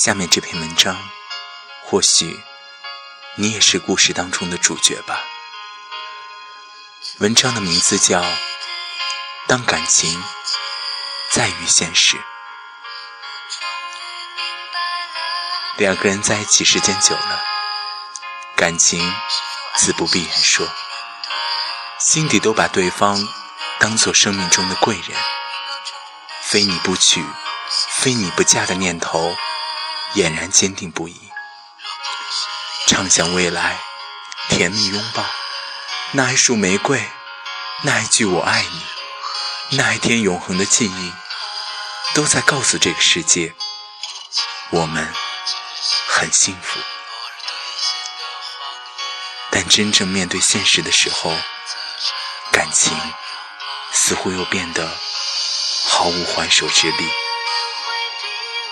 下面这篇文章，或许你也是故事当中的主角吧。文章的名字叫《当感情在于现实》。两个人在一起时间久了，感情自不必言说，心底都把对方当做生命中的贵人，非你不娶，非你不嫁的念头俨然坚定不移。畅想未来，甜蜜拥抱。那一束玫瑰，那一句我爱你，那一天永恒的记忆，都在告诉这个世界，我们很幸福。但真正面对现实的时候，感情似乎又变得毫无还手之力。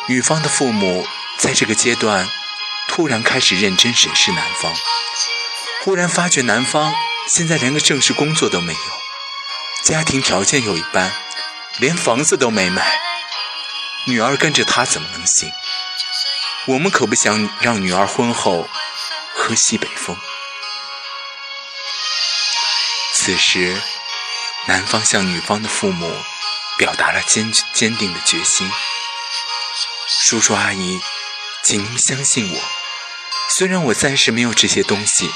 女方的父母在这个阶段突然开始认真审视男方，忽然发觉男方。现在连个正式工作都没有，家庭条件又一般，连房子都没买，女儿跟着他怎么能行？我们可不想让女儿婚后喝西北风。此时，男方向女方的父母表达了坚坚定的决心：叔叔阿姨，请您相信我，虽然我暂时没有这些东西。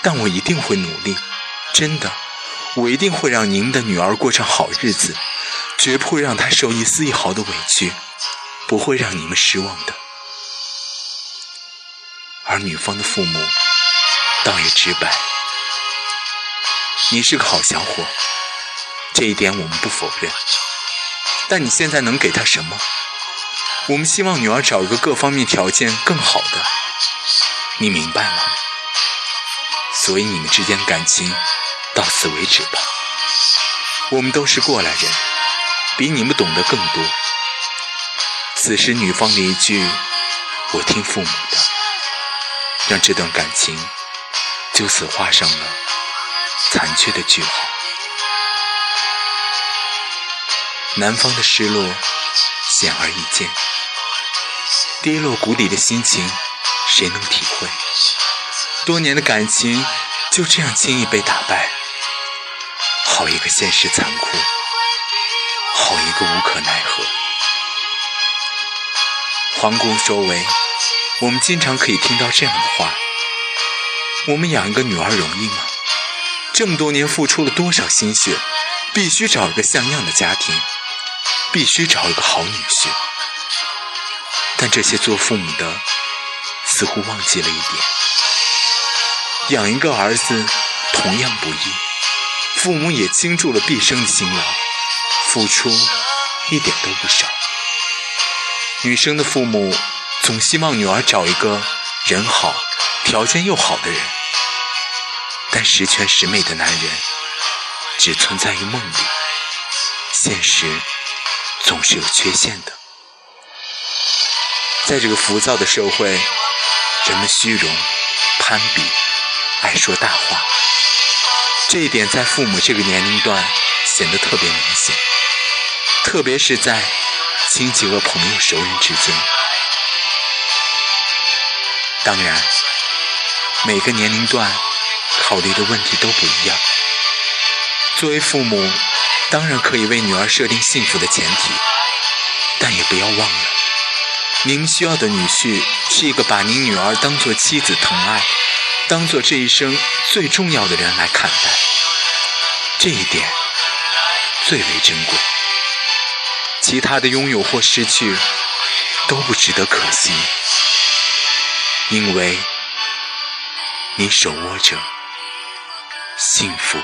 但我一定会努力，真的，我一定会让您的女儿过上好日子，绝不会让她受一丝一毫的委屈，不会让你们失望的。而女方的父母倒也直白：“你是个好小伙，这一点我们不否认。但你现在能给她什么？我们希望女儿找一个各方面条件更好的，你明白吗？”所以你们之间的感情到此为止吧。我们都是过来人，比你们懂得更多。此时女方的一句“我听父母的”，让这段感情就此画上了残缺的句号。男方的失落显而易见，跌落谷底的心情，谁能体会？多年的感情就这样轻易被打败，好一个现实残酷，好一个无可奈何。皇宫周围，我们经常可以听到这样的话：我们养一个女儿容易吗？这么多年付出了多少心血，必须找一个像样的家庭，必须找一个好女婿。但这些做父母的似乎忘记了一点。养一个儿子同样不易，父母也倾注了毕生的辛劳，付出一点都不少。女生的父母总希望女儿找一个人好、条件又好的人，但十全十美的男人只存在于梦里，现实总是有缺陷的。在这个浮躁的社会，人们虚荣、攀比。爱说大话，这一点在父母这个年龄段显得特别明显，特别是在亲戚和朋友、熟人之间。当然，每个年龄段考虑的问题都不一样。作为父母，当然可以为女儿设定幸福的前提，但也不要忘了，您需要的女婿是一个把您女儿当做妻子疼爱。当做这一生最重要的人来看待，这一点最为珍贵。其他的拥有或失去都不值得可惜，因为你手握着幸福。